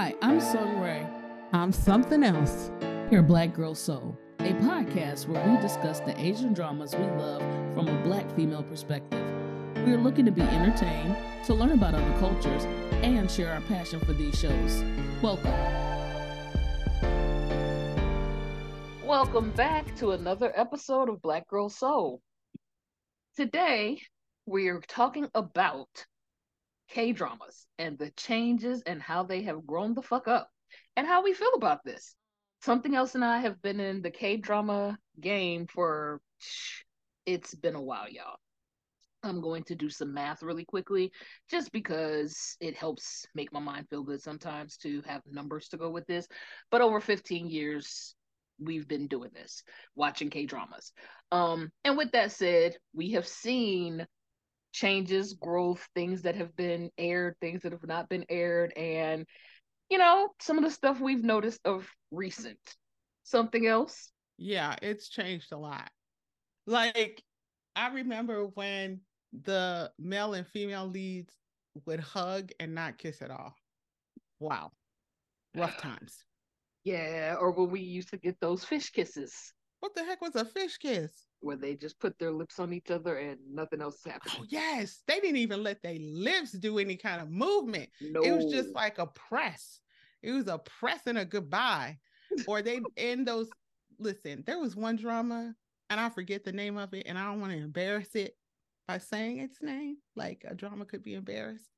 Hi, I'm Sung Ray. I'm something else. Here, Black Girl Seoul, a podcast where we discuss the Asian dramas we love from a black female perspective. We are looking to be entertained, to learn about other cultures, and share our passion for these shows. Welcome. Welcome back to another episode of Black Girl Seoul. Today, we're talking about K dramas and the changes and how they have grown the fuck up and how we feel about this. Something else and I have been in the K drama game for it's been a while, y'all. I'm going to do some math really quickly just because it helps make my mind feel good sometimes to have numbers to go with this. But over 15 years, we've been doing this, watching K dramas. Um, and with that said, we have seen changes, growth, things that have been aired, things that have not been aired, and you know, some of the stuff we've noticed of recent. Something else? Yeah, it's changed a lot. Like, I remember when the male and female leads would hug and not kiss at all. Wow. Rough times. Yeah, or when we used to get those fish kisses. What the heck was a fish kiss? Where they just put their lips on each other and nothing else happened. Oh yes, they didn't even let their lips do any kind of movement. No. It was just like a press. It was a press and a goodbye. or they in those. Listen, there was one drama, and I forget the name of it, and I don't want to embarrass it by saying its name. Like a drama could be embarrassed.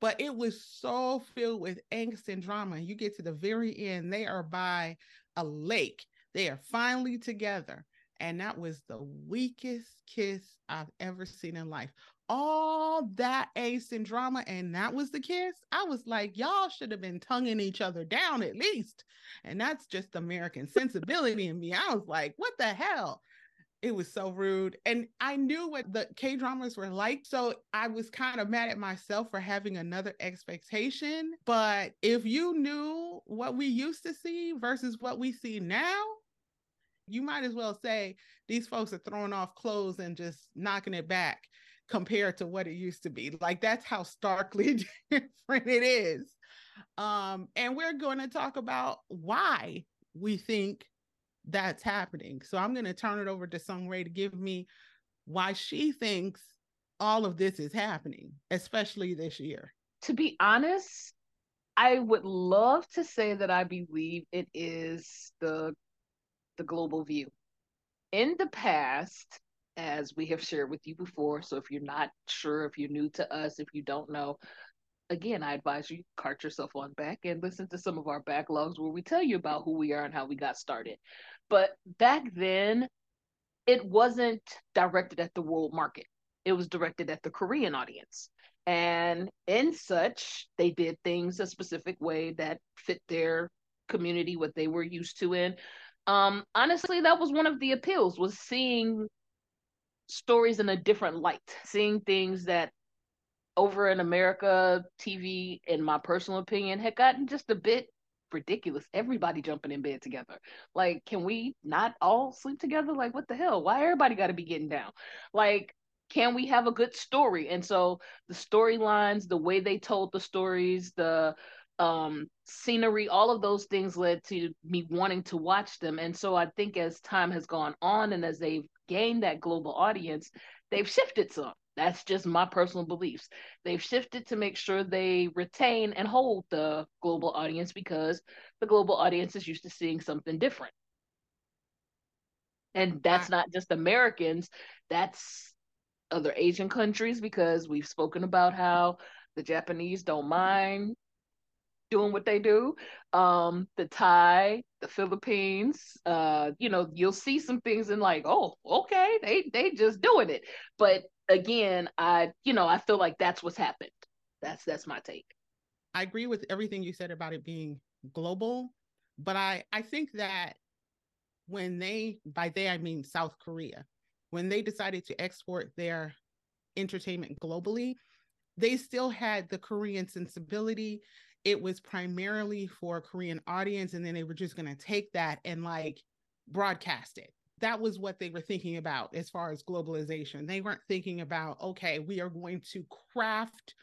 But it was so filled with angst and drama. You get to the very end, they are by a lake. They are finally together and that was the weakest kiss I've ever seen in life. All that ace and drama, and that was the kiss. I was like, y'all should have been tonguing each other down at least. And that's just American sensibility in me. I was like, what the hell? It was so rude. And I knew what the K dramas were like. So I was kind of mad at myself for having another expectation. But if you knew what we used to see versus what we see now, you might as well say these folks are throwing off clothes and just knocking it back compared to what it used to be. Like that's how starkly different it is. Um, and we're going to talk about why we think that's happening. So I'm going to turn it over to Sung Ray to give me why she thinks all of this is happening, especially this year. To be honest, I would love to say that I believe it is the the global view. In the past, as we have shared with you before, so if you're not sure, if you're new to us, if you don't know, again, I advise you cart yourself on back and listen to some of our backlogs where we tell you about who we are and how we got started. But back then, it wasn't directed at the world market. It was directed at the Korean audience. And in such, they did things a specific way that fit their community, what they were used to in um honestly that was one of the appeals was seeing stories in a different light seeing things that over in america tv in my personal opinion had gotten just a bit ridiculous everybody jumping in bed together. Like can we not all sleep together? Like what the hell? Why everybody got to be getting down? Like can we have a good story? And so the storylines the way they told the stories the um, scenery, all of those things led to me wanting to watch them. And so I think as time has gone on and as they've gained that global audience, they've shifted some. That's just my personal beliefs. They've shifted to make sure they retain and hold the global audience because the global audience is used to seeing something different. And that's not just Americans, that's other Asian countries because we've spoken about how the Japanese don't mind doing what they do. Um, the Thai, the Philippines, uh, you know, you'll see some things and like, oh, okay, they they just doing it. But again, I, you know, I feel like that's what's happened. That's that's my take. I agree with everything you said about it being global, but I I think that when they by they I mean South Korea, when they decided to export their entertainment globally, they still had the Korean sensibility it was primarily for a Korean audience, and then they were just going to take that and like broadcast it. That was what they were thinking about as far as globalization. They weren't thinking about, okay, we are going to craft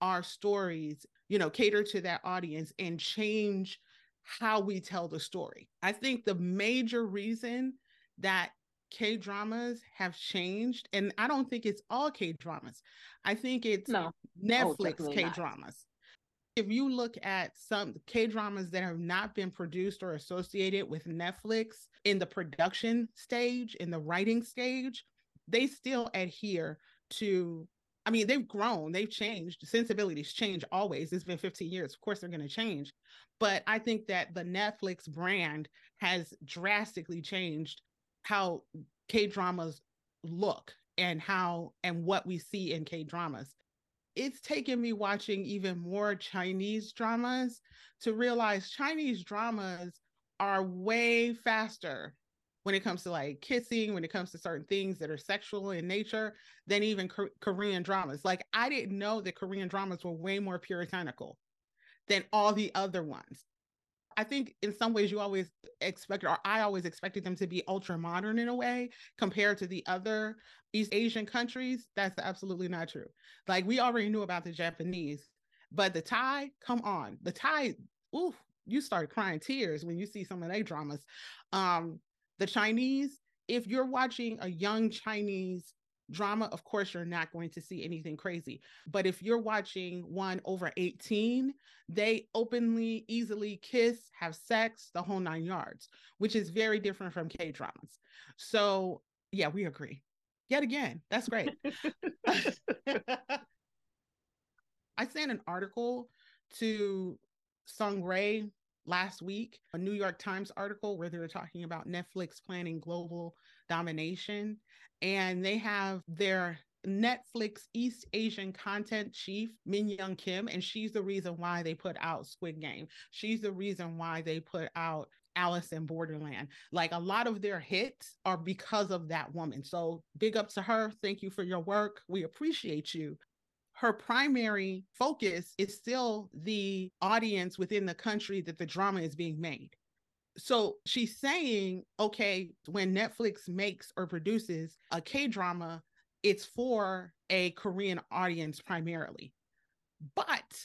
our stories you know, cater to that audience and change how we tell the story. I think the major reason that K dramas have changed, and I don't think it's all K dramas. I think it's no. Oh, Netflix oh, K dramas. If you look at some K dramas that have not been produced or associated with Netflix in the production stage, in the writing stage, they still adhere to I mean, they've grown, they've changed. Sensibilities change always. It's been 15 years. Of course, they're going to change. But I think that the Netflix brand has drastically changed how K dramas look and how and what we see in K dramas. It's taken me watching even more Chinese dramas to realize Chinese dramas are way faster when it comes to like kissing, when it comes to certain things that are sexual in nature, than even Korean dramas. Like I didn't know that Korean dramas were way more puritanical than all the other ones. I think in some ways you always expect, or I always expected them to be ultra modern in a way compared to the other East Asian countries. That's absolutely not true. Like we already knew about the Japanese, but the Thai, come on, the Thai, ooh, you start crying tears when you see some of their dramas. Um, the Chinese, if you're watching a young Chinese drama, of course, you're not going to see anything crazy. But if you're watching one over 18, they openly, easily kiss, have sex, the whole nine yards, which is very different from K dramas. So, yeah, we agree. Yet again, that's great. I sent an article to Sung Ray last week, a New York Times article where they were talking about Netflix planning global domination. And they have their Netflix East Asian content chief, Minyoung Kim, and she's the reason why they put out Squid Game. She's the reason why they put out Alice in Borderland. Like a lot of their hits are because of that woman. So big up to her. Thank you for your work. We appreciate you her primary focus is still the audience within the country that the drama is being made. So she's saying, okay, when Netflix makes or produces a K drama, it's for a Korean audience primarily. But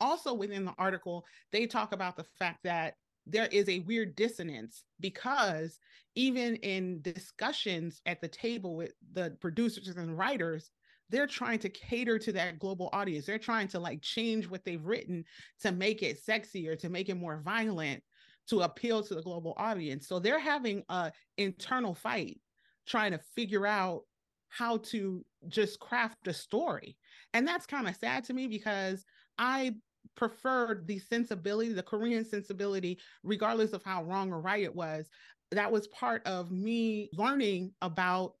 also within the article, they talk about the fact that there is a weird dissonance because even in discussions at the table with the producers and writers, they're trying to cater to that global audience. They're trying to like change what they've written to make it sexy or to make it more violent to appeal to the global audience. So they're having a internal fight trying to figure out how to just craft a story. And that's kind of sad to me because I preferred the sensibility, the Korean sensibility, regardless of how wrong or right it was. That was part of me learning about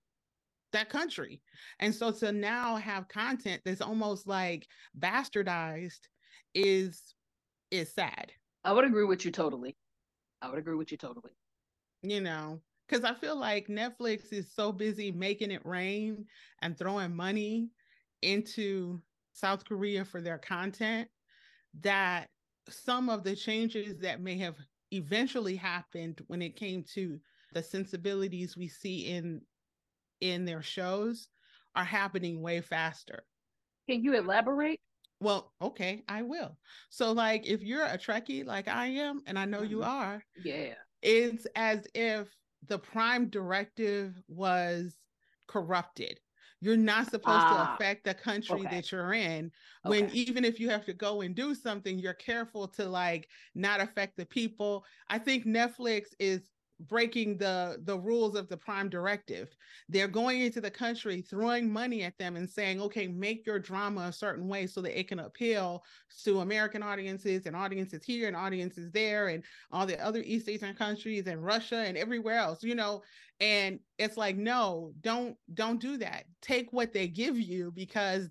that country. And so to now have content that's almost like bastardized is is sad. I would agree with you totally. I would agree with you totally. You know, because I feel like Netflix is so busy making it rain and throwing money into South Korea for their content that some of the changes that may have eventually happened when it came to the sensibilities we see in in their shows are happening way faster. Can you elaborate? Well, okay, I will. So, like, if you're a Trekkie like I am, and I know mm-hmm. you are, yeah, it's as if the prime directive was corrupted. You're not supposed ah, to affect the country okay. that you're in. When okay. even if you have to go and do something, you're careful to like not affect the people. I think Netflix is breaking the the rules of the prime directive. They're going into the country throwing money at them and saying okay make your drama a certain way so that it can appeal to american audiences and audiences here and audiences there and all the other east asian countries and russia and everywhere else you know? And it's like no don't don't do that. Take what they give you because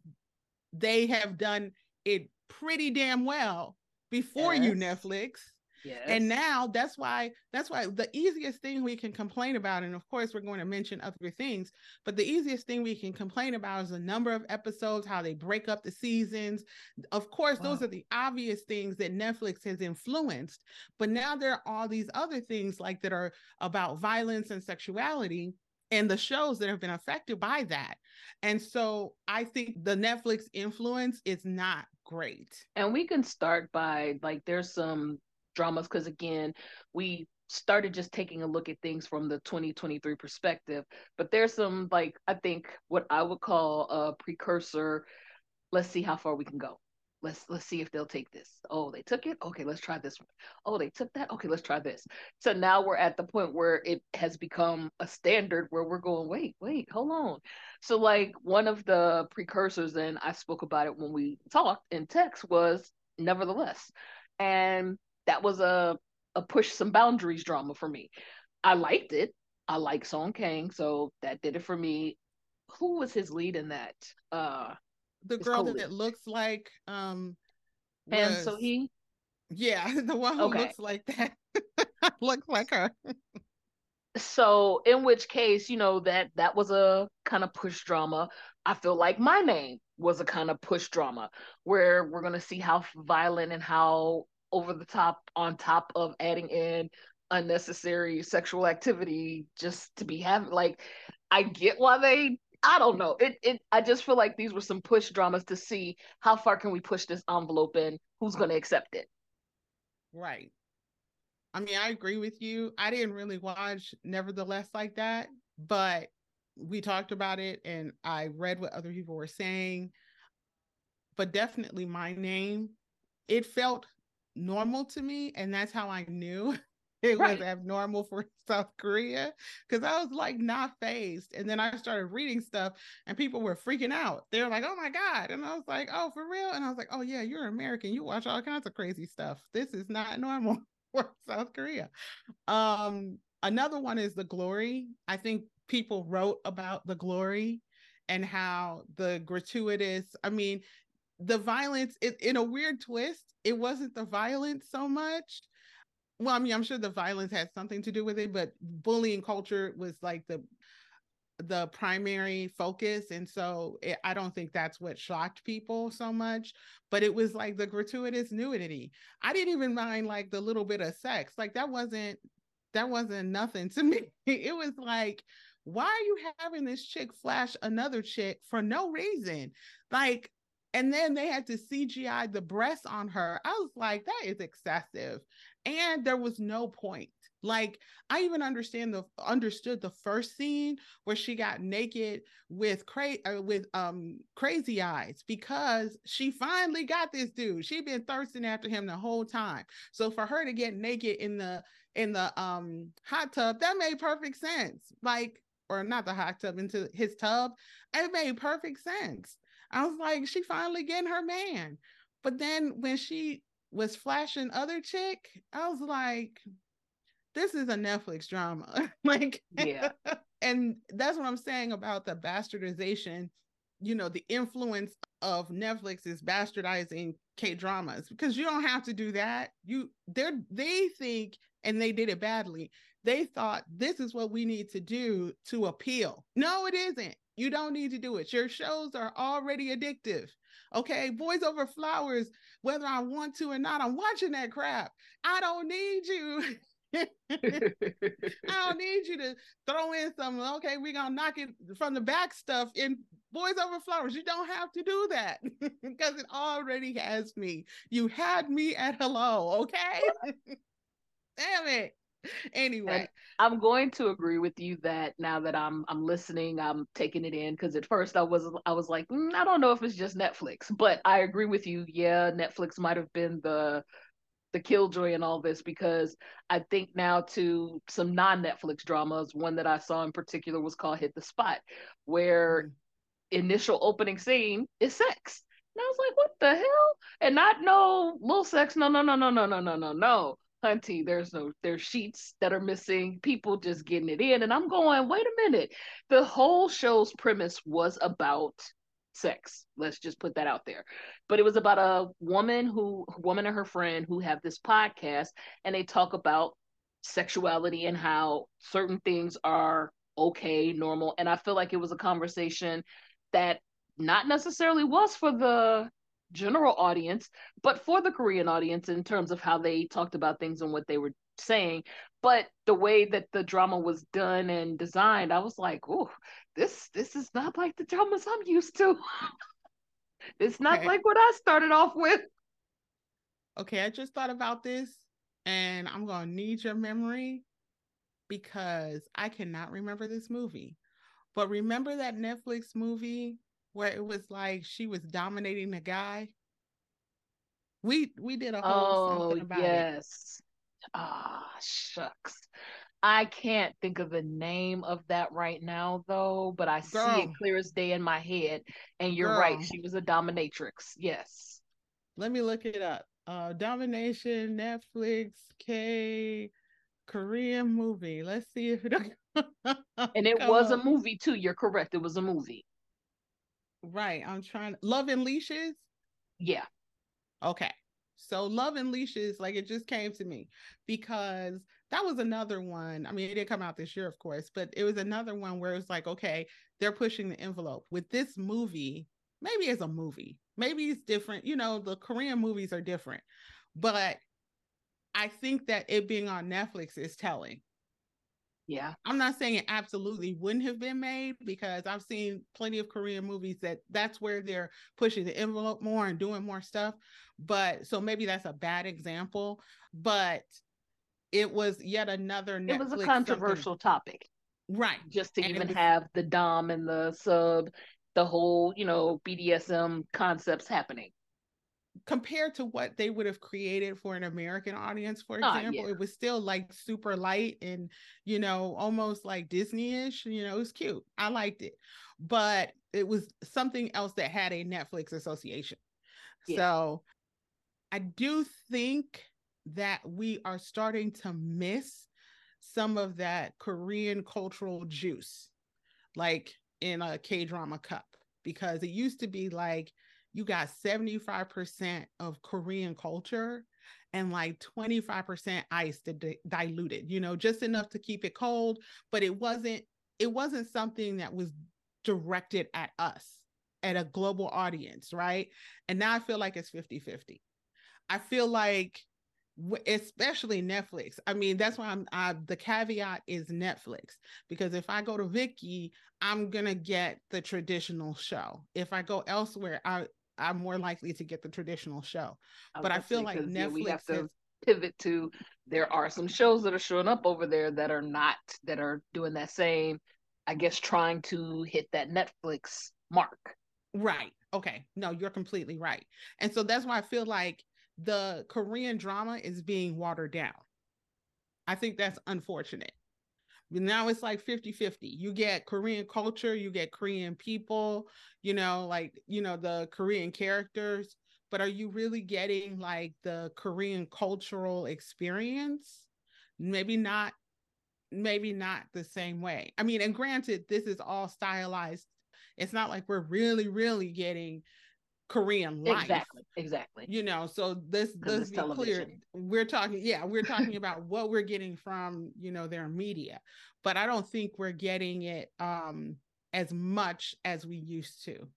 they have done it pretty damn well before yes. you netflix Yes. And now that's why that's why the easiest thing we can complain about, and of course we're going to mention other things, but the easiest thing we can complain about is the number of episodes, how they break up the seasons. Of course, wow. those are the obvious things that Netflix has influenced. But now there are all these other things like that are about violence and sexuality and the shows that have been affected by that. And so I think the Netflix influence is not great. And we can start by like there's some dramas because again, we started just taking a look at things from the 2023 perspective, but there's some like I think what I would call a precursor. Let's see how far we can go. Let's let's see if they'll take this. Oh they took it? Okay let's try this one. Oh they took that? Okay let's try this. So now we're at the point where it has become a standard where we're going wait wait hold on. So like one of the precursors and i spoke about it when we talked in text was nevertheless. And that was a a push some boundaries drama for me. I liked it. I like song kang so that did it for me. Who was his lead in that? Uh the girl that looks like um was, and so he yeah the one who okay. looks like that. Looks like her. So in which case you know that that was a kind of push drama. I feel like my name was a kind of push drama where we're going to see how violent and how over the top on top of adding in unnecessary sexual activity just to be having like i get why they I don't know. It it I just feel like these were some push dramas to see how far can we push this envelope in, who's going to accept it. Right. I mean, I agree with you. I didn't really watch Nevertheless like that, but we talked about it and I read what other people were saying. But definitely my name, it felt normal to me and that's how I knew it right. was abnormal for South Korea because I was like not phased. And then I started reading stuff and people were freaking out. They were like, oh my God. And I was like, oh, for real? And I was like, oh, yeah, you're American. You watch all kinds of crazy stuff. This is not normal for South Korea. Um, another one is The Glory. I think people wrote about The Glory and how the gratuitous, I mean, the violence, it, in a weird twist, it wasn't the violence so much. Well, I mean, I'm sure the violence had something to do with it, but bullying culture was like the the primary focus. And so it, i don't think that's what shocked people so much but it was like the gratuitous nudity. I didn't even mind like the little bit of sex. Like that wasn't that wasn't nothing to me. It was like why are you having this chick flash another chick for no reason? Like and then they had to CGI the breasts on her. I was like, that is excessive. And there was no point. Like i even understand the understood the first scene where she got naked with cra- uh, with um crazy eyes because she finally got this dude. She'd been thirsting after him the whole time. So for her to get naked in the in the um hot tub that made perfect sense. Like or not the hot tub into his tub it made perfect sense i was like she finally getting her man but then when she was flashing other chick, I was like, this is a Netflix drama. like, yeah. and that's what I'm saying about the bastardization, you know, the influence of Netflix is bastardizing K dramas because you don't have to do that. You they're they think and they did it badly. They thought this is what we need to do to appeal. No, it isn't. You don't need to do it. Your shows are already addictive. Okay, boys over flowers, whether I want to or not, I'm watching that crap. I don't need you. I don't need you to throw in some, okay, we're gonna knock it from the back stuff in Boys Over Flowers. You don't have to do that because it already has me. You had me at hello, okay? Damn it. anyway and i'm going to agree with you that now that i'm i'm listening i'm taking it in because at first i was i was like mm, i don't know if it's just netflix but i agree with you yeah netflix might have been the the killjoy in all this because i think now to some non-netflix dramas one that i saw in particular was called hit the spot where mm. initial opening scene is sex and I was like, what the hell? And not no little sex. No, no, no, no, no, no, no, no, no hunty there's no there's sheets that are missing people just getting it in and i'm going wait a minute. The whole show's premise was about sex. Let's just put that out there. But it was about a woman who woman and her friend who have this podcast and they talk about sexuality and how certain things are okay normal and i feel like it was a conversation that not necessarily was for the general audience, but for the Korean audience in terms of how they talked about things and what they were saying. But the way that the drama was done and designed, I was like, oh, this this is not like the dramas I'm used to. it's not okay. like what I started off with. Okay, I just thought about this and I'm gonna need your memory because I cannot remember this movie. But remember that Netflix movie where it was like she was dominating the guy? We we did a whole oh, something about it. yes. it. Ah, oh, shucks. I can't think of the name of that right now though, but I Girl. see it clear as day in my head. And you're Girl. right, she was a dominatrix. Yes. Let me look it up. Uh Domination, Netflix, K Korean movie. Let's see if it And it was a movie too. You're correct. It was a movie. Right. I'm trying Love and Leashes? Yeah. Okay. So Love and Leashes, like it just came to me because that was another one. I mean, it didn't come out this year, of course, but it was another one where it was like, okay, they're pushing the envelope. With this movie, maybe it's a movie, maybe it's different. You know, the Korean movies are different, but I think that it being on Netflix is telling. Yeah. I'm not saying it absolutely wouldn't have been made because I've seen plenty of Korean movies that that's where they're pushing the envelope more and doing more stuff. But so maybe that's a bad example, but it was yet another Netflix it was a controversial something. topic right just to and even was, have the dom and the sub the whole you know bdsm concepts happening compared to what they would have created for an american audience for example uh, yeah. it was still like super light and you know almost like disney-ish you know it was cute i liked it but it was something else that had a netflix association yeah. so i do think that we are starting to miss some of that Korean cultural juice, like in a K drama cup, because it used to be like you got 75% of Korean culture and like 25% ice to di- it. you know, just enough to keep it cold, but it wasn't it wasn't something that was directed at us at a global audience, right? And now I feel like it's 50-50. I feel like especially Netflix. I mean, that's why I'm I, the caveat is Netflix because if I go to Viki, I'm gonna get the traditional show. If I go elsewhere, I I'm more likely to get the traditional show. I but I feel like Netflix yeah, we have to is, pivot to there are some shows that are showing up over there that are not that are doing that same, I guess, trying to hit that Netflix mark. Right. Okay. No, you're completely right. And so that's why I feel like the Korean drama is being watered down. I think that's unfortunate. Now it's like 50 50. You get Korean culture, you get Korean people, you know, like, you know, the Korean characters, but are you really getting like the Korean cultural experience? Maybe not, maybe not the same way. I mean, and granted, this is all stylized. It's not like we're really, really getting Korean life. Exactly. Exactly. You know, so this let's be television. clear. We're talking, yeah, we're talking about what we're getting from, you know, their media. But I don't think we're getting it um as much as we used to.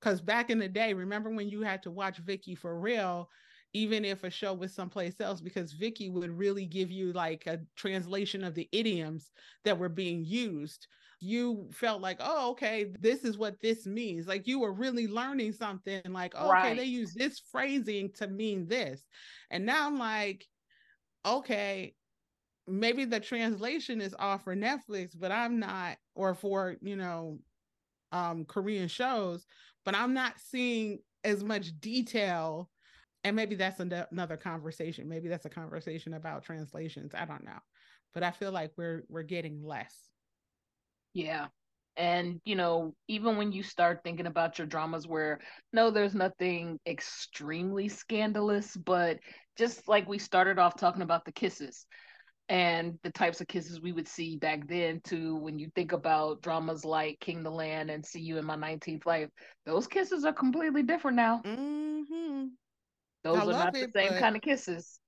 Cause back in the day, remember when you had to watch Viki for real, even if a show was someplace else, because Viki would really give you like a translation of the idioms that were being used you felt like, oh, okay, this is what this means. Like you were really learning something, like, oh, right. okay, they use this phrasing to mean this. And now I'm like, okay, maybe the translation is off for Netflix, but I'm not, or for, you know, um, Korean shows, but I'm not seeing as much detail. And maybe that's an- another conversation. Maybe that's a conversation about translations. I don't know. But I feel like we're we're getting less. Yeah. And, you know, even when you start thinking about your dramas where, no, there's nothing extremely scandalous, but just like we started off talking about the kisses and the types of kisses we would see back then to when you think about dramas like King the Land and See You in My 19th Life, those kisses are completely different now. Mm-hmm. Those I are not it, the same but... kind of kisses.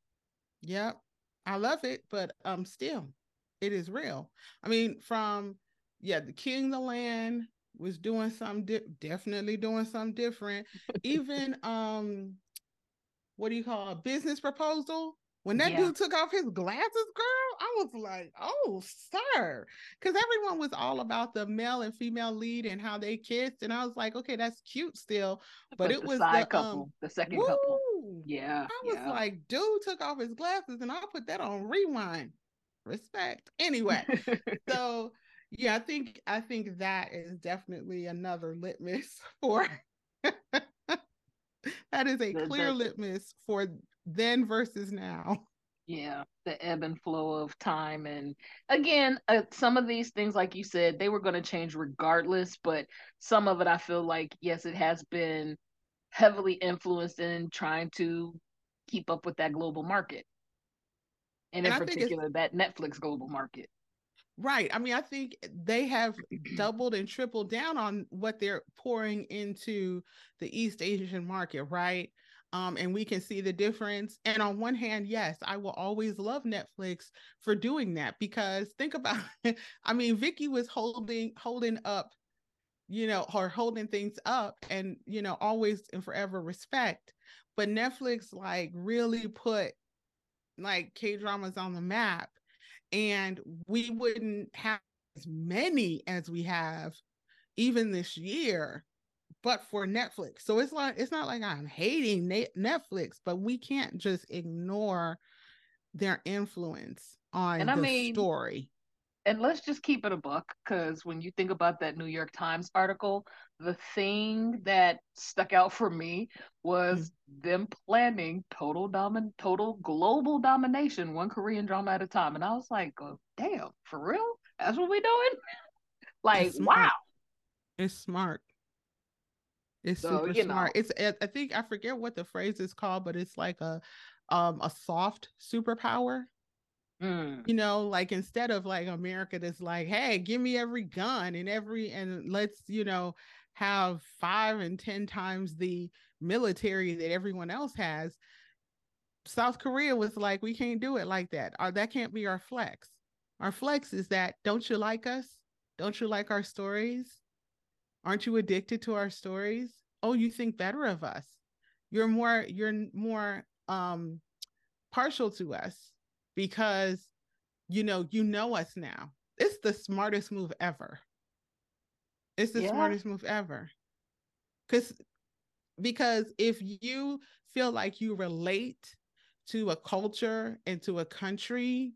Yep. I love it, but um still it is real. I mean, from yeah, the King of the Land was doing something di- definitely doing something different. Even um what do you call a business proposal? When that yeah. dude took off his glasses, girl, I was like, oh, sir. Because everyone was all about the male and female lead and how they kissed. And I was like, okay, that's cute still. But, but it was the um, couple, um, the second woo! couple. Yeah. I was yeah. like, dude took off his glasses and I put that on rewind. Respect. Anyway, so yeah, I think I think that is definitely another litmus for that is a the, clear the, litmus for then versus now. Yeah, the ebb and flow of time. And again, uh, some of these things, like you said, they were going to change regardless. But some of it, I feel like, yes, it has been heavily influenced in trying to keep up with that global market. And, and in I particular, that Netflix global market. Right. I mean, I think they have doubled and tripled down on what they're pouring into the East Asian market, right? Um, and we can see the difference. And on one hand, yes, I will always love Netflix for doing that because think about it. I mean, Viki was holding holding up, you know, or holding things up and you know, always and forever respect. But Netflix like really put like K dramas on the map and we wouldn't have as many as we have even this year but for Netflix. So it's like it's not like I'm hating Netflix, but we can't just ignore their influence on and the I mean, story. And let's just keep it a buck because when you think about that New York Times article, the thing that stuck out for me was mm-hmm. them planning total domin total global domination, one Korean drama at a time. And I was like, oh, damn, for real? That's what we doing? like, it's wow. It's smart. It's so, super smart. Know. It's I think I forget what the phrase is called, but it's like a um a soft superpower. Mm. You know, like instead of like America that's like, hey, give me every gun and every and let's, you know, have five and ten times the military that everyone else has. South Korea was like, we can't do it like that. Or that can't be our flex. Our flex is that don't you like us? Don't you like our stories? Aren't you addicted to our stories? Oh, you think better of us. You're more you're more um partial to us because you know you know us now. It's the smartest move ever. It's the yeah. smartest move ever. Cuz because if you feel like you relate to a culture and to a country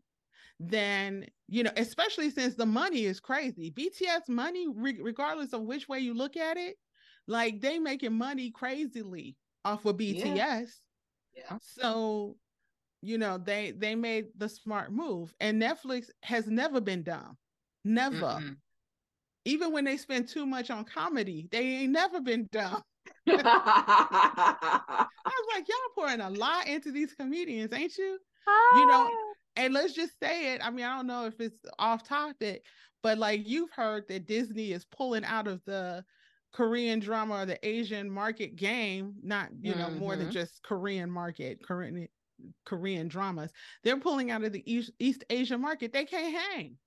then you know especially since the money is crazy bts money re- regardless of which way you look at it like they making money crazily off of bts yeah. yeah. so you know they they made the smart move and netflix has never been dumb never mm even when they spend too much on comedy they ain't never been dumb I was like, y'all pouring a lot into these comedians, ain't you? You know, and let's just say it. I mean, I don't know if it's off topic, but like you've heard that Disney is pulling out of the Korean drama or the Asian market game, not you know mm-hmm. more than mm-hmm. just Korean market, Korean Korean dramas. They're pulling out of the East, East Asian market. They can't hang.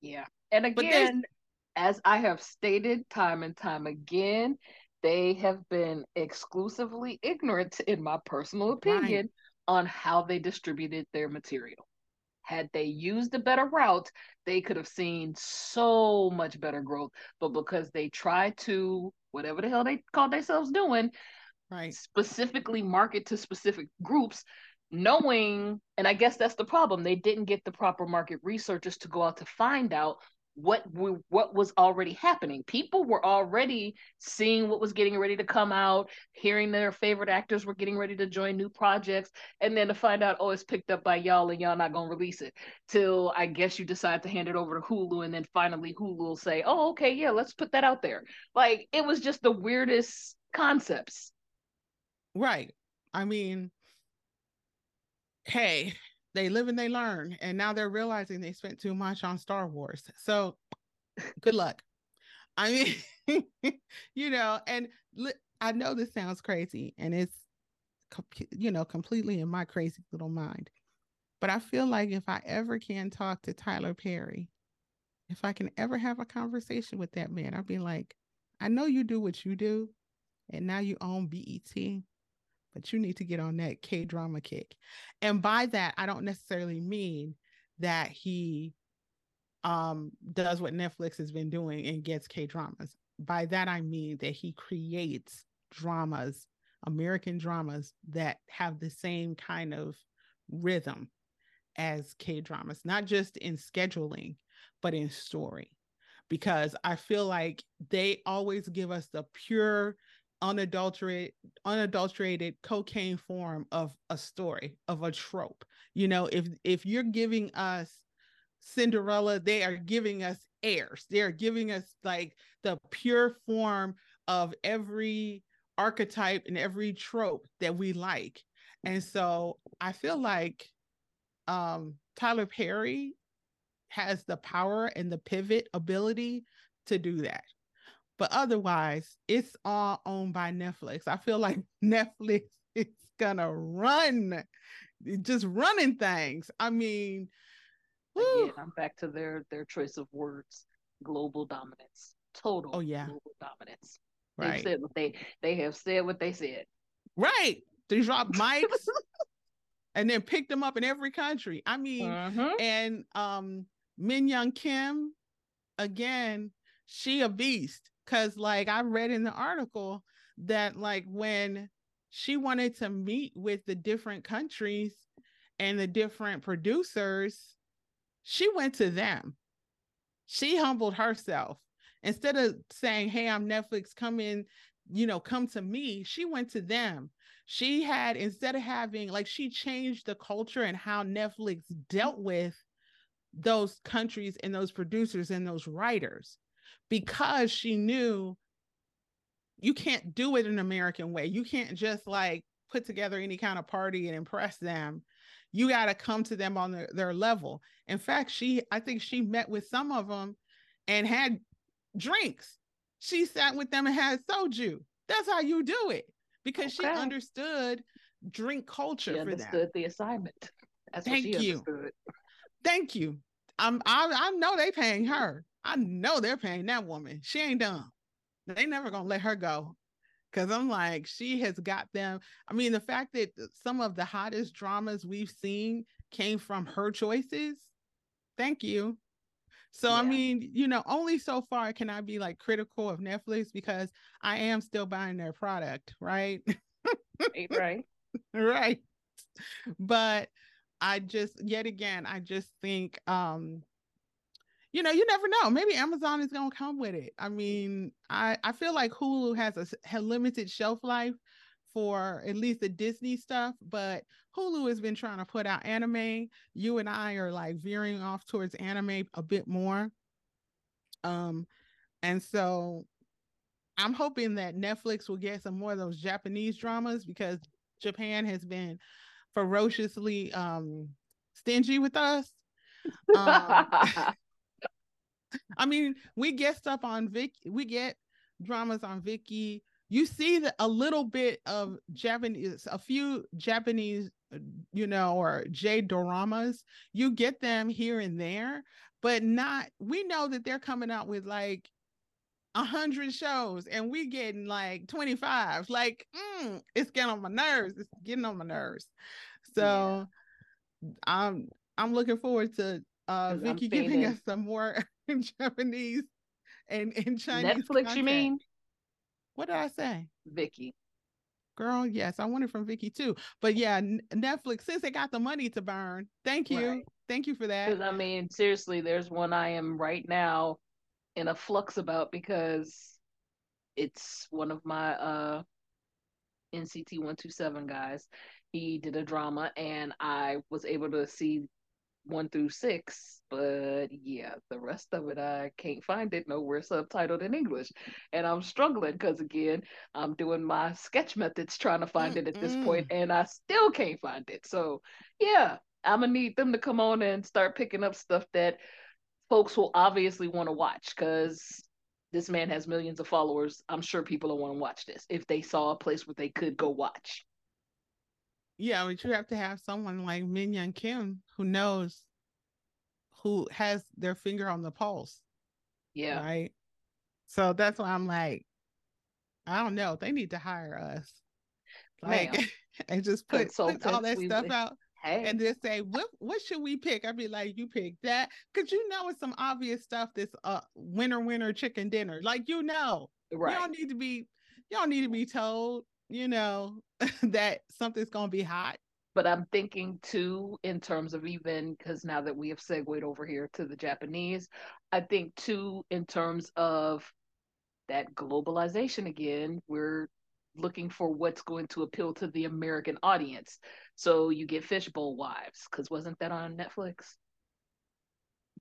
Yeah, and again, as I have stated time and time again, they have been exclusively ignorant, in my personal opinion, right. on how they distributed their material had they used a better route, they could have seen so much better growth. But because they tried to, whatever the hell they called themselves doing, right, specifically market to specific groups, knowing, and I guess that's the problem, they didn't get the proper market researchers to go out to find out what we, what was already happening. People were already seeing what was getting ready to come out, hearing their favorite actors were getting ready to join new projects, and then to find out, oh, it's picked up by y'all and y'all not gonna release it till I guess you decide to hand it over to Hulu, and then finally Hulu will say, oh, okay, yeah, let's put that out there. Like it was just the weirdest concepts. Right. I mean, hey, they live and they learn. And now they're realizing they spent too much on Star Wars. So good luck. I mean, you know, and li- I know this sounds crazy and it's, you know, completely in my crazy little mind. But I feel like if I ever can talk to Tyler Perry if I can ever have a conversation with that man, I'd be like, I know you do what you do, and now you own BET, but you need to get on that K drama kick. And by that, I don't necessarily mean that he um, does what Netflix has been doing and gets K dramas. By that, I mean that he creates dramas, American dramas that have the same kind of rhythm as K dramas, not just in scheduling, but in story. Because I feel like they always give us the pure, unadulterated, unadulterated cocaine form of a story, of a trope. You know, if if you're giving us Cinderella, they are giving us heirs. They're giving us like the pure form of every archetype and every trope that we like. And so I feel like um, Tyler Perry has the power and the pivot ability to do that. But otherwise, it's all owned by Netflix. I feel like Netflix is gonna run, just running things. I mean, Again, I'm back to their their choice of words: global dominance, total. Oh yeah, global dominance. Right. They said what they they have said what they said. Right. They dropped mics and then picked them up in every country. I mean, mm-hmm. and um Minyoung Kim, again, she a beast. Cause like I read in the article that like when she wanted to meet with the different countries and the different producers, she went to them. She humbled herself. Instead of saying, Hey, I'm Netflix, come in, you know, come to me, she went to them. She had, instead of having, like, she changed the culture and how Netflix dealt with those countries and those producers and those writers because she knew you can't do it an American way. You can't just like put together any kind of party and impress them you got to come to them on their, their level. In fact, she, I think she met with some of them and had drinks. She sat with them and had soju. That's how you do it because okay. she understood drink culture she understood the assignment. That's Thank you. Understood. Thank you. I'm, I, I know they paying her. I know they're paying that woman. She ain't dumb. They never gonna let her go because I'm like, she has got them. I mean, the fact that some of the hottest dramas we've seen came from her choices. Thank you. So, yeah. I mean, you know, only so far can I be like critical of Netflix because I am still buying their product, right? right. right. But I just, yet again, I just think um you know, you never know. Maybe Amazon is going to come with it. I mean, I I feel like Hulu has a, a limited shelf life for at least the Disney stuff, but Hulu has been trying to put out anime. You and I are like veering off towards anime a bit more. Um, and so I'm hoping that Netflix will get some more of those Japanese dramas because Japan has been ferociously um stingy with us. Um, I mean, we get stuff on Vic, we get dramas on Viki. You see the, a little bit of Japanese, a few Japanese, you know, or J doramas. You get them here and there, but not. We know that they're coming out with like a hundred shows, and we getting like twenty five. Like, mm, it's getting on my nerves. It's getting on my nerves. So, yeah. I'm I'm looking forward to uh Viki giving us some more in Japanese and in Chinese. Netflix, content. you mean? What did I say? Viki. Girl, yes, I want it from Viki too. But yeah, Netflix, since they got the money to burn, thank you. Right. Thank you for that. Because I mean, seriously, there's one I am right now in a flux about because it's one of my uh NCT 127 guys. He did a drama and I was able to see one through six, but yeah, the rest of it I can't find it nowhere subtitled in English, and I'm struggling because again I'm doing my sketch methods trying to find Mm-mm. it at this point, and I still can't find it. So yeah, I'm gonna need them to come on and start picking up stuff that folks will obviously want to watch because this man has millions of followers. I'm sure people will want to watch this if they saw a place where they could go watch. Yeah, but you have to have someone like Minyoung Kim who knows who has their finger on the pulse. Yeah. Right. So that's why I'm like, I don't know. They need to hire us. Like and just put, put all that stuff out. Hey. And just say what what should we pick? I'd be like, you pick that because you know it's some obvious stuff. This uh winner winner chicken dinner, like you know, right? You don't need to be you don't need to be told, you know, that something's gonna be hot. But I'm thinking too, in terms of even because now that we have segued over here to the Japanese, I think too, in terms of that globalization again, we're looking for what's going to appeal to the American audience. So you get Fishbowl Wives, because wasn't that on Netflix?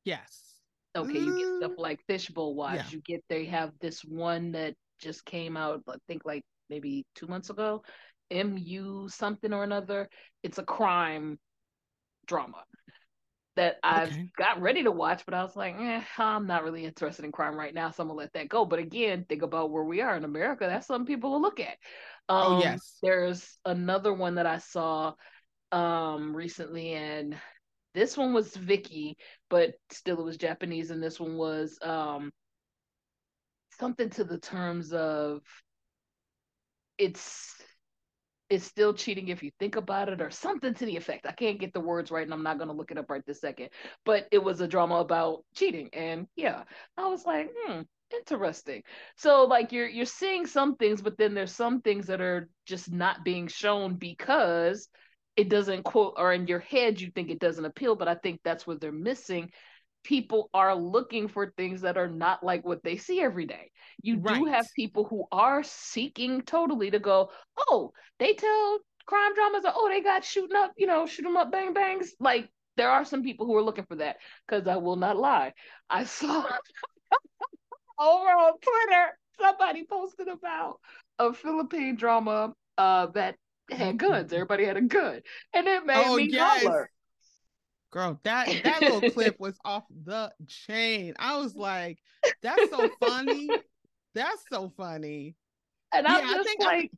Yes. Okay, you get stuff mm. like Fishbowl Wives. Yeah. You get they have this one that just came out, I think like maybe two months ago. MU something or another. It's a crime drama that I've okay. got ready to watch, but I was like, eh, I'm not really interested in crime right now, so I'm gonna let that go. But again, think about where we are in America. That's something people will look at. Oh, um, oh yes. There's another one that I saw um recently, and this one was Viki, but still it was Japanese, and this one was um something to the terms of it's it's still cheating if you think about it or something to the effect. I can't get the words right and I'm not going to look it up right this second. But it was a drama about cheating and yeah, I was like, "Hmm, interesting." So like you're you're seeing some things but then there's some things that are just not being shown because it doesn't quote or in your head you think it doesn't appeal, but I think that's what they're missing people are looking for things that are not like what they see every day. You right. do have people who are seeking totally to go, oh, they tell crime dramas, oh, they got shooting up, you know, shoot them up, bang bangs. Like there are some people who are looking for that. Because I will not lie, I saw over on Twitter somebody posted about a Philippine drama uh, that had guns. Everybody had a gun, and it made oh, me yes. holler. Girl, that that little clip was off the chain. I was like, that's so funny. That's so funny. And I'm yeah, just like, I,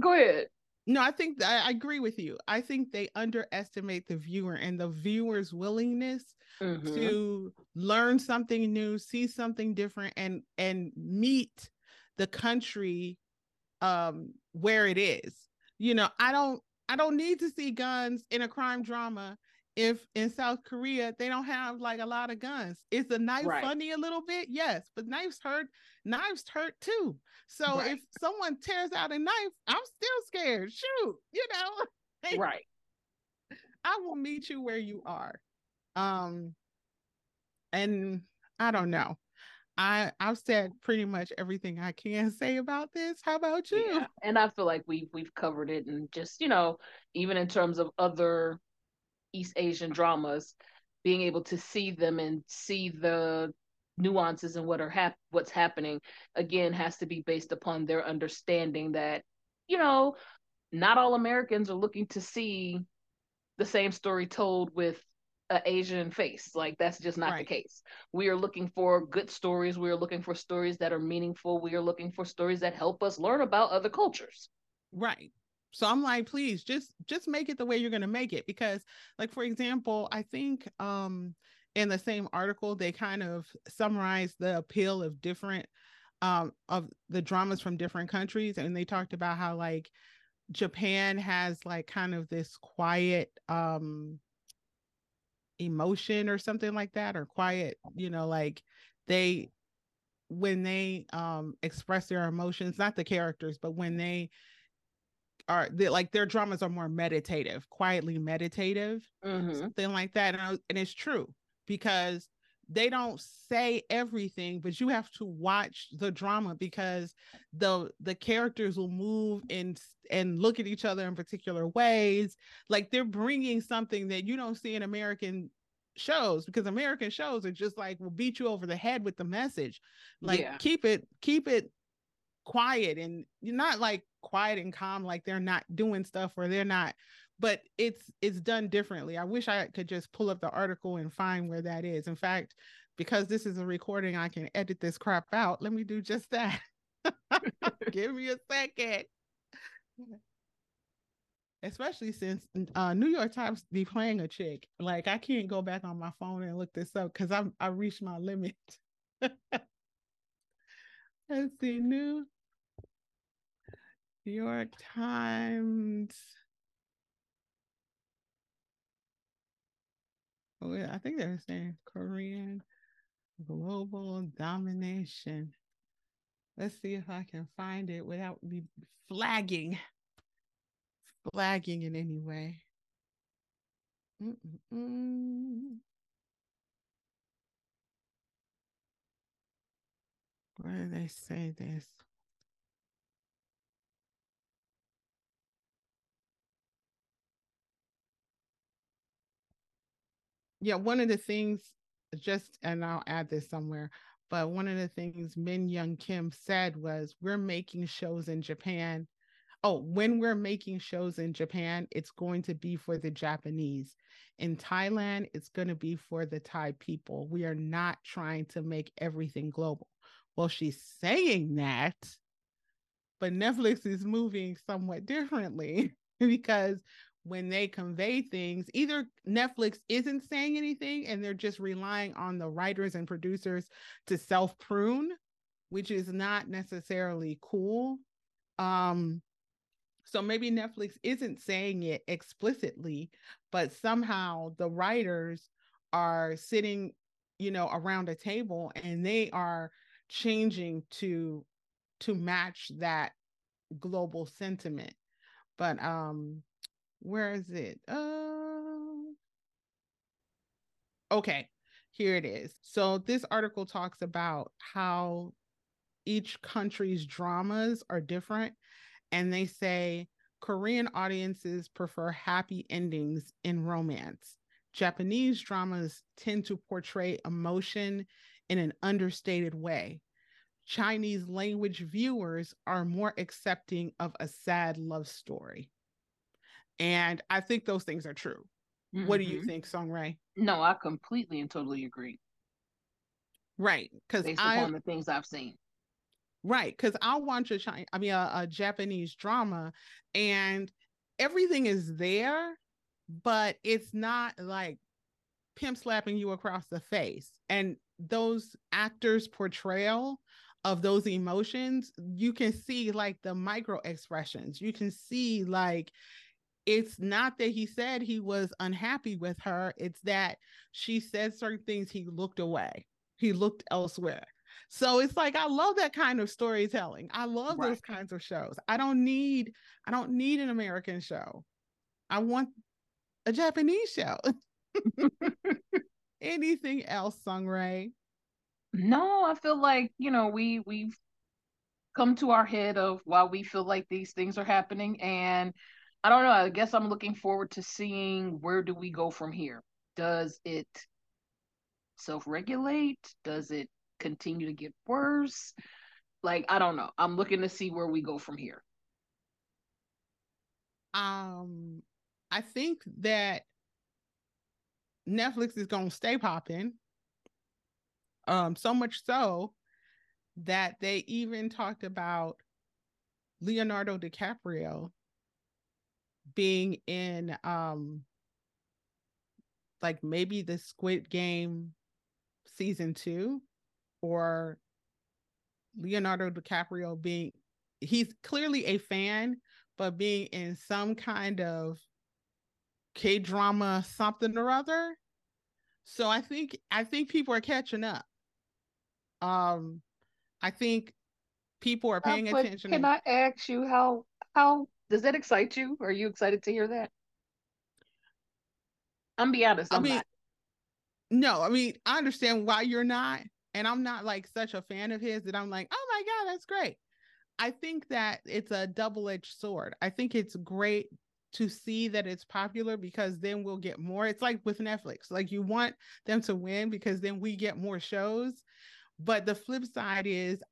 go ahead. No, I think I, I, agree with you. I think they underestimate the viewer and the viewer's willingness mm-hmm. to learn something new, see something different, and and meet the country um where it is. You know, I don't I don't need to see guns in a crime drama if in South Korea they don't have like a lot of guns. Is the knife right. funny a little bit? Yes, but knives hurt. Knives hurt too. So right. if someone tears out a knife, I'm still scared. Shoot, you know. right. I will meet you where you are. Um and I don't know. I I've said pretty much everything I can say about this. How about you? Yeah. And I feel like we've we've covered it and just, you know, even in terms of other East Asian dramas, being able to see them and see the nuances and what are hap- what's happening again has to be based upon their understanding that you know not all Americans are looking to see the same story told with an Asian face. Like that's just not right. the case. We are looking for good stories. We are looking for stories that are meaningful. We are looking for stories that help us learn about other cultures. Right. So I'm like, please just just make it the way you're gonna make it. Because, like, for example, I think um in the same article they kind of summarize the appeal of different um of the dramas from different countries and they talked about how like Japan has like kind of this quiet um emotion or something like that or quiet you know like they when they um express their emotions not the characters but when they are they, like their dramas are more meditative, quietly meditative, mm-hmm. something like that. And, I, and it's true because they don't say everything, but you have to watch the drama because the the characters will move and and look at each other in particular ways. Like they're bringing something that you don't see in American shows because American shows are just like will beat you over the head with the message. Like yeah. keep it keep it quiet and you're not like quiet and calm like they're not doing stuff or they're not but it's it's done differently. I wish i could just pull up the article and find where that is. In fact because this is a recording i can edit this crap out. Let me do just that. Give me a second. Especially since uh, New York Times be playing a chick. Like I can't go back on my phone and look this up because I'm I reached my limit. Let's see, New York Times. Oh, yeah, I think they're saying Korean global domination. Let's see if I can find it without me flagging flagging in any way. Mm-mm-mm. Where do they say this? Yeah, one of the things, just and I'll add this somewhere, but one of the things Minyoung Kim said was, We're making shows in Japan oh, when we're making shows in Japan, it's going to be for the Japanese. In Thailand, it's going to be for the Thai people. We are not trying to make everything global. Well, she's saying that, but Netflix is moving somewhat differently because when they convey things, either Netflix isn't saying anything and they're just relying on the writers and producers to self prune, which is not necessarily cool. Um, so maybe Netflix isn't saying it explicitly, but somehow the writers are sitting, you know, around a table and they are changing to to match that global sentiment. But um where is it? Uh okay, here it is. So this article talks about how each country's dramas are different and they say Korean audiences prefer happy endings in romance. Japanese dramas tend to portray emotion in an understated way. Chinese language viewers are more accepting of a sad love story. And I think those things are true. Mm-hmm. What do you mm-hmm. think, Song Ray? No, I completely and totally agree. Right. Because based I, upon the things I've seen. Right, because I'll watch a China, I mean a, a Japanese drama, and everything is there, but it's not like pimp slapping you across the face. And those actors' portrayal of those emotions, you can see like the micro expressions. You can see like it's not that he said he was unhappy with her, it's that she said certain things, he looked away, he looked elsewhere. So it's like I love that kind of storytelling. I love right. those kinds of shows. I don't need I don't need an American show. I want a Japanese show. Anything else, Sungray? No, I feel like, you know, we we've come to our head of why we feel like these things are happening and I don't know, I guess I'm looking forward to seeing where do we go from here. Does it self-regulate? Does it continue to get worse. Like, I don't know. I'm looking to see where we go from here. Um, I think that Netflix is gonna stay popping. Um, so much so that they even talked about Leonardo DiCaprio being in um like maybe the Squid Game season two or Leonardo DiCaprio being he's clearly a fan, but being in some kind of K drama something or other. So I think I think people are catching up. Um I think people are paying uh, attention. Can I ask you how how does that excite you? Are you excited to hear that? I'm be honest. I'm I mean, not. no, I mean I understand why you're not, and I'm not like such a fan of his that I'm like, oh my God, that's great. I think that it's a double edged sword. I think it's great to see that it's popular because then we'll get more. It's like with Netflix, like you want them to win because then we get more shows. But the flip side is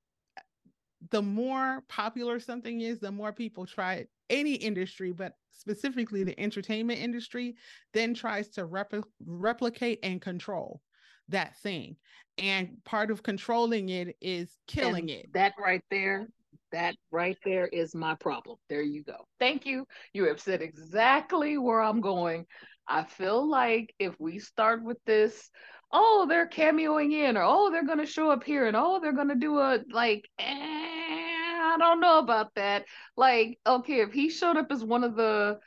the more popular something is, the more people try it. Any industry, but specifically the entertainment industry, then tries to repl- replicate and control that thing. And part of controlling it is killing and it. That right there, That right there is my problem. There you go. Thank you. You have said exactly where I'm going. I feel like if we start with this, oh, they're cameoing in, or oh, they're going to show up here, and oh, they're going to do a like, eh, I don't know about that. Like, okay, if he showed up as one of the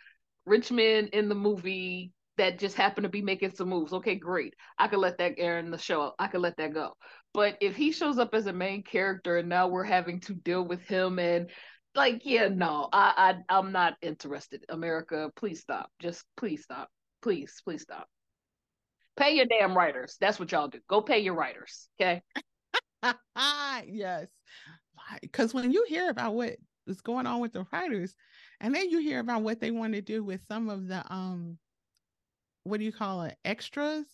rich men in the movie that just happened to be making some moves, okay, great. I could let that air in the show. I could let that go. But if he shows up as a main character and now we're having to deal with him and like, yeah, no, I, I I'm not interested. America, please stop. Just please stop. Please, please stop. Pay your damn writers. That's what y'all do. Go pay your writers. Okay. yes. Because when you hear about what is going on with the writers, and then you hear about what they want to do with some of the um what do you call it extras?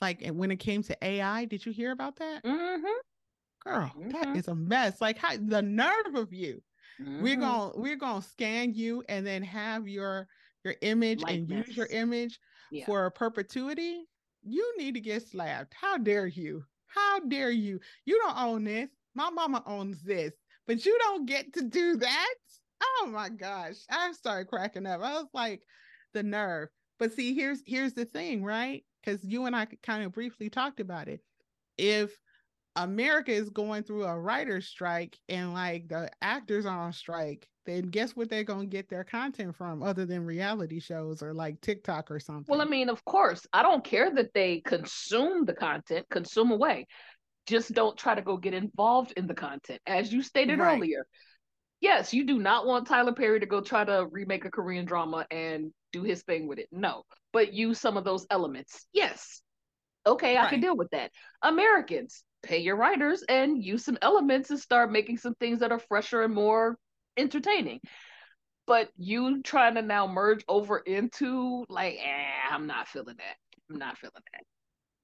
Like when it came to ai did you hear about that? Mm-hmm. girl mm-hmm. that is a mess. Like how the nerve of you. Mm-hmm. we're gonna we're gonna scan you and then have your your image and use your image yeah. for perpetuity? You need to get slapped. How dare you? How dare you? You don't own this my mama owns this but you don't get to do that oh my gosh i started cracking up i was like the nerve but see, here's here's the thing, right? Because you and I kind of briefly talked about it. If America is going through a writer's strike and like the actors are on strike, then guess what they're going to get their content from other than reality shows or like TikTok or something? Well, I mean, of course, I don't care that they consume the content, consume away. Just don't try to go get involved in the content. As you stated right. earlier, yes, you do not want Tyler Perry to go try to remake a Korean drama and do his thing with it. No, but use some of those elements. Yes. Okay, I can deal with that. Americans, pay your writers and use some elements and start making some things that are fresher and more entertaining. But you trying to now merge over into like, eh, I'm not feeling that. I'm not feeling that.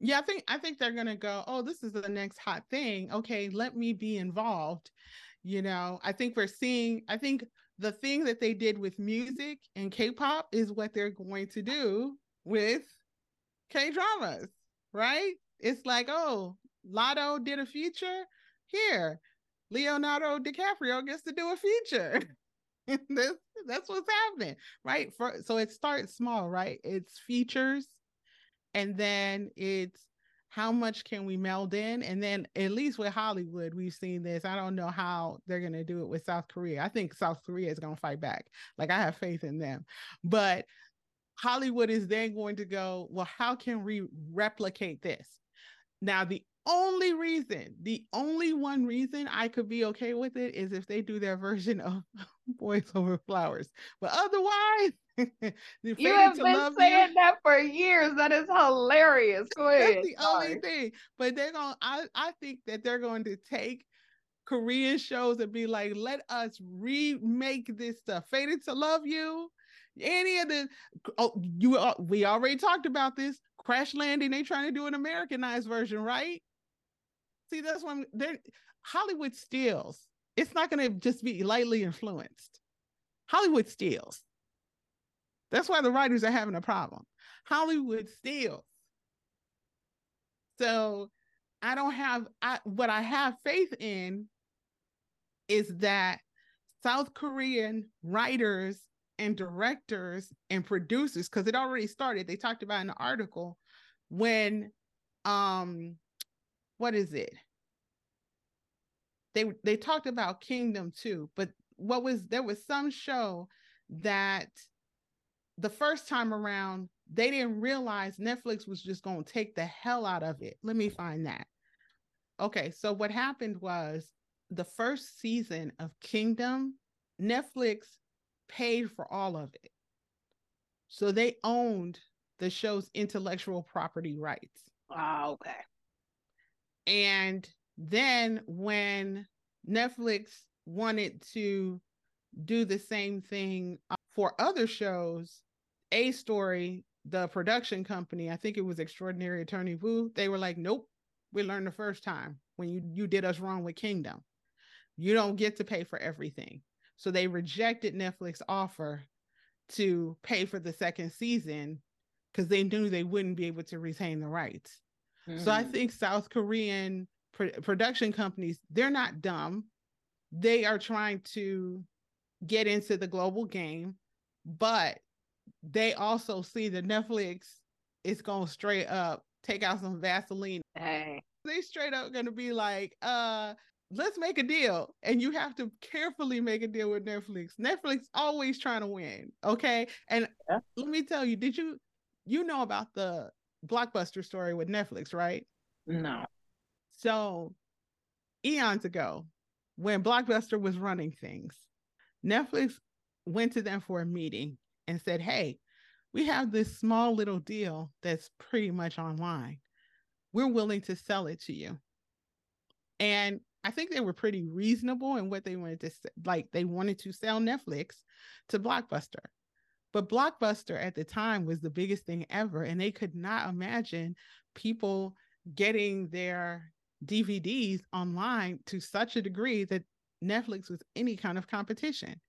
Yeah, I think I think they're gonna go, oh, this is the next hot thing. Okay, let me be involved. You know, I think we're seeing, I think the thing that they did with music and K-pop is what they're going to do with K-dramas, right? It's like, oh, Latto did a feature. Here, Leonardo DiCaprio gets to do a feature. that's, that's what's happening, right? For so it starts small, right? It's features, and then it's how much can we meld in? And then at least with Hollywood, we've seen this. I don't know how they're going to do it with South Korea. I think South Korea is going to fight back. Like I have faith in them. But Hollywood is then going to go, well, how can we replicate this? Now, the only reason, the only one reason I could be okay with it is if they do their version of Boys Over Flowers. But otherwise, you have been saying you, that for years. That is hilarious. Go ahead. That's the Sorry. only thing. But they're going I, I think that they're going to take Korean shows and be like, let us remake this stuff. Fated to Love You. Any of the oh you uh, we already talked about this crash landing. They trying to do an Americanized version, right? See, that's when they're Hollywood steals. It's not going to just be lightly influenced. Hollywood steals. That's why the writers are having a problem. Hollywood steals. So I don't have I what I have faith in is that South Korean writers and directors and producers, because it already started, they talked about in the article when um what is it? They they talked about Kingdom too, but what was there was some show that the first time around they didn't realize Netflix was just going to take the hell out of it. Let me find that. Okay, so what happened was the first season of Kingdom, Netflix paid for all of it. So they owned the show's intellectual property rights. Ah, okay. And then when Netflix wanted to do the same thing for other shows, AStory, the production company, I think it was Extraordinary Attorney Woo, they were like, nope, we learned the first time when you, you did us wrong with Kingdom. You don't get to pay for everything. So they rejected Netflix offer to pay for the second season because they knew they wouldn't be able to retain the rights. Mm-hmm. So I mm. think South Korean production companies, they're not dumb. they are trying to get into the global game, but they also see that Netflix is going to straight up take out some Vaseline. Hey. They straight up going to be like, uh, let's make a deal. And you have to carefully make a deal with Netflix. Netflix always trying to win. Okay. And yeah. let me tell you, did you you know about the blockbuster story with Netflix, right? No. So eons ago, when Blockbuster was running things, Netflix went to them for a meeting and said, Hey, we have this small little deal that's pretty much online. We're willing to sell it to you. And I think they were pretty reasonable in what they wanted to like they wanted to sell Netflix to Blockbuster. But Blockbuster at the time was the biggest thing ever and they could not imagine people getting their DVDs online to such a degree that Netflix was any kind of competition.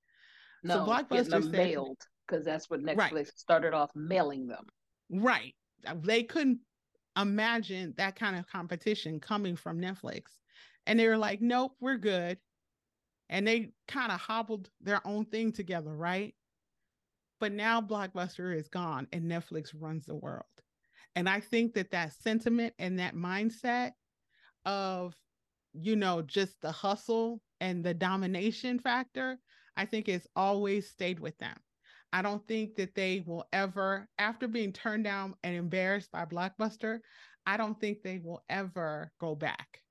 No, so Blockbuster said, mailed because that's what Netflix right. started off mailing them. Right. They couldn't imagine that kind of competition coming from Netflix. And they were like, nope, we're good. And they kind of hobbled their own thing together, right? But now Blockbuster is gone and Netflix runs the world. And I think that that sentiment and that mindset of, you know, just the hustle and the domination factor, I think it's always stayed with them. I don't think that they will ever, after being turned down and embarrassed by Blockbuster, I don't think they will ever go back.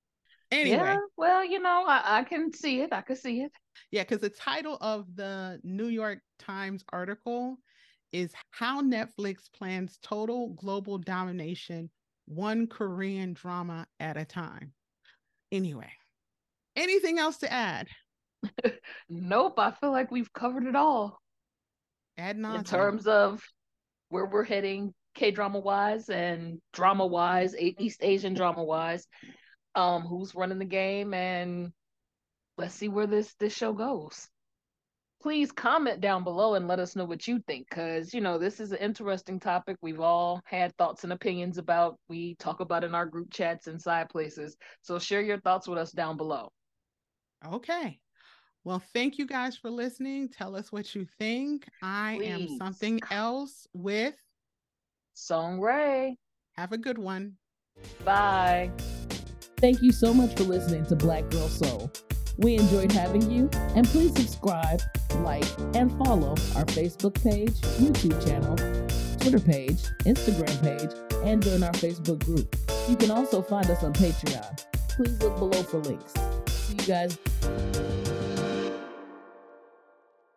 Anyway. Yeah, well, you know, I, I can see it. I can see it. Yeah, because the title of the New York Times article is How Netflix Plans Total Global Domination, One Korean Drama at a Time. Anyway, anything else to add? nope, I feel like we've covered it all. Ad. In terms of where we're heading, K drama wise and drama wise, East Asian drama wise, um, who's running the game, and let's see where this this show goes. Please comment down below and let us know what you think, because you know this is an interesting topic. We've all had thoughts and opinions about. We talk about in our group chats and side places. So share your thoughts with us down below. Okay. Well, thank you guys for listening. Tell us what you think. I Please. am something else with Song Ray. Have a good one. Bye. Thank you so much for listening to Black Girl Seoul. We enjoyed having you, and please subscribe, like, and follow our Facebook page, YouTube channel, Twitter page, Instagram page, and join our Facebook group. You can also find us on Patreon. Please look below for links. See you guys.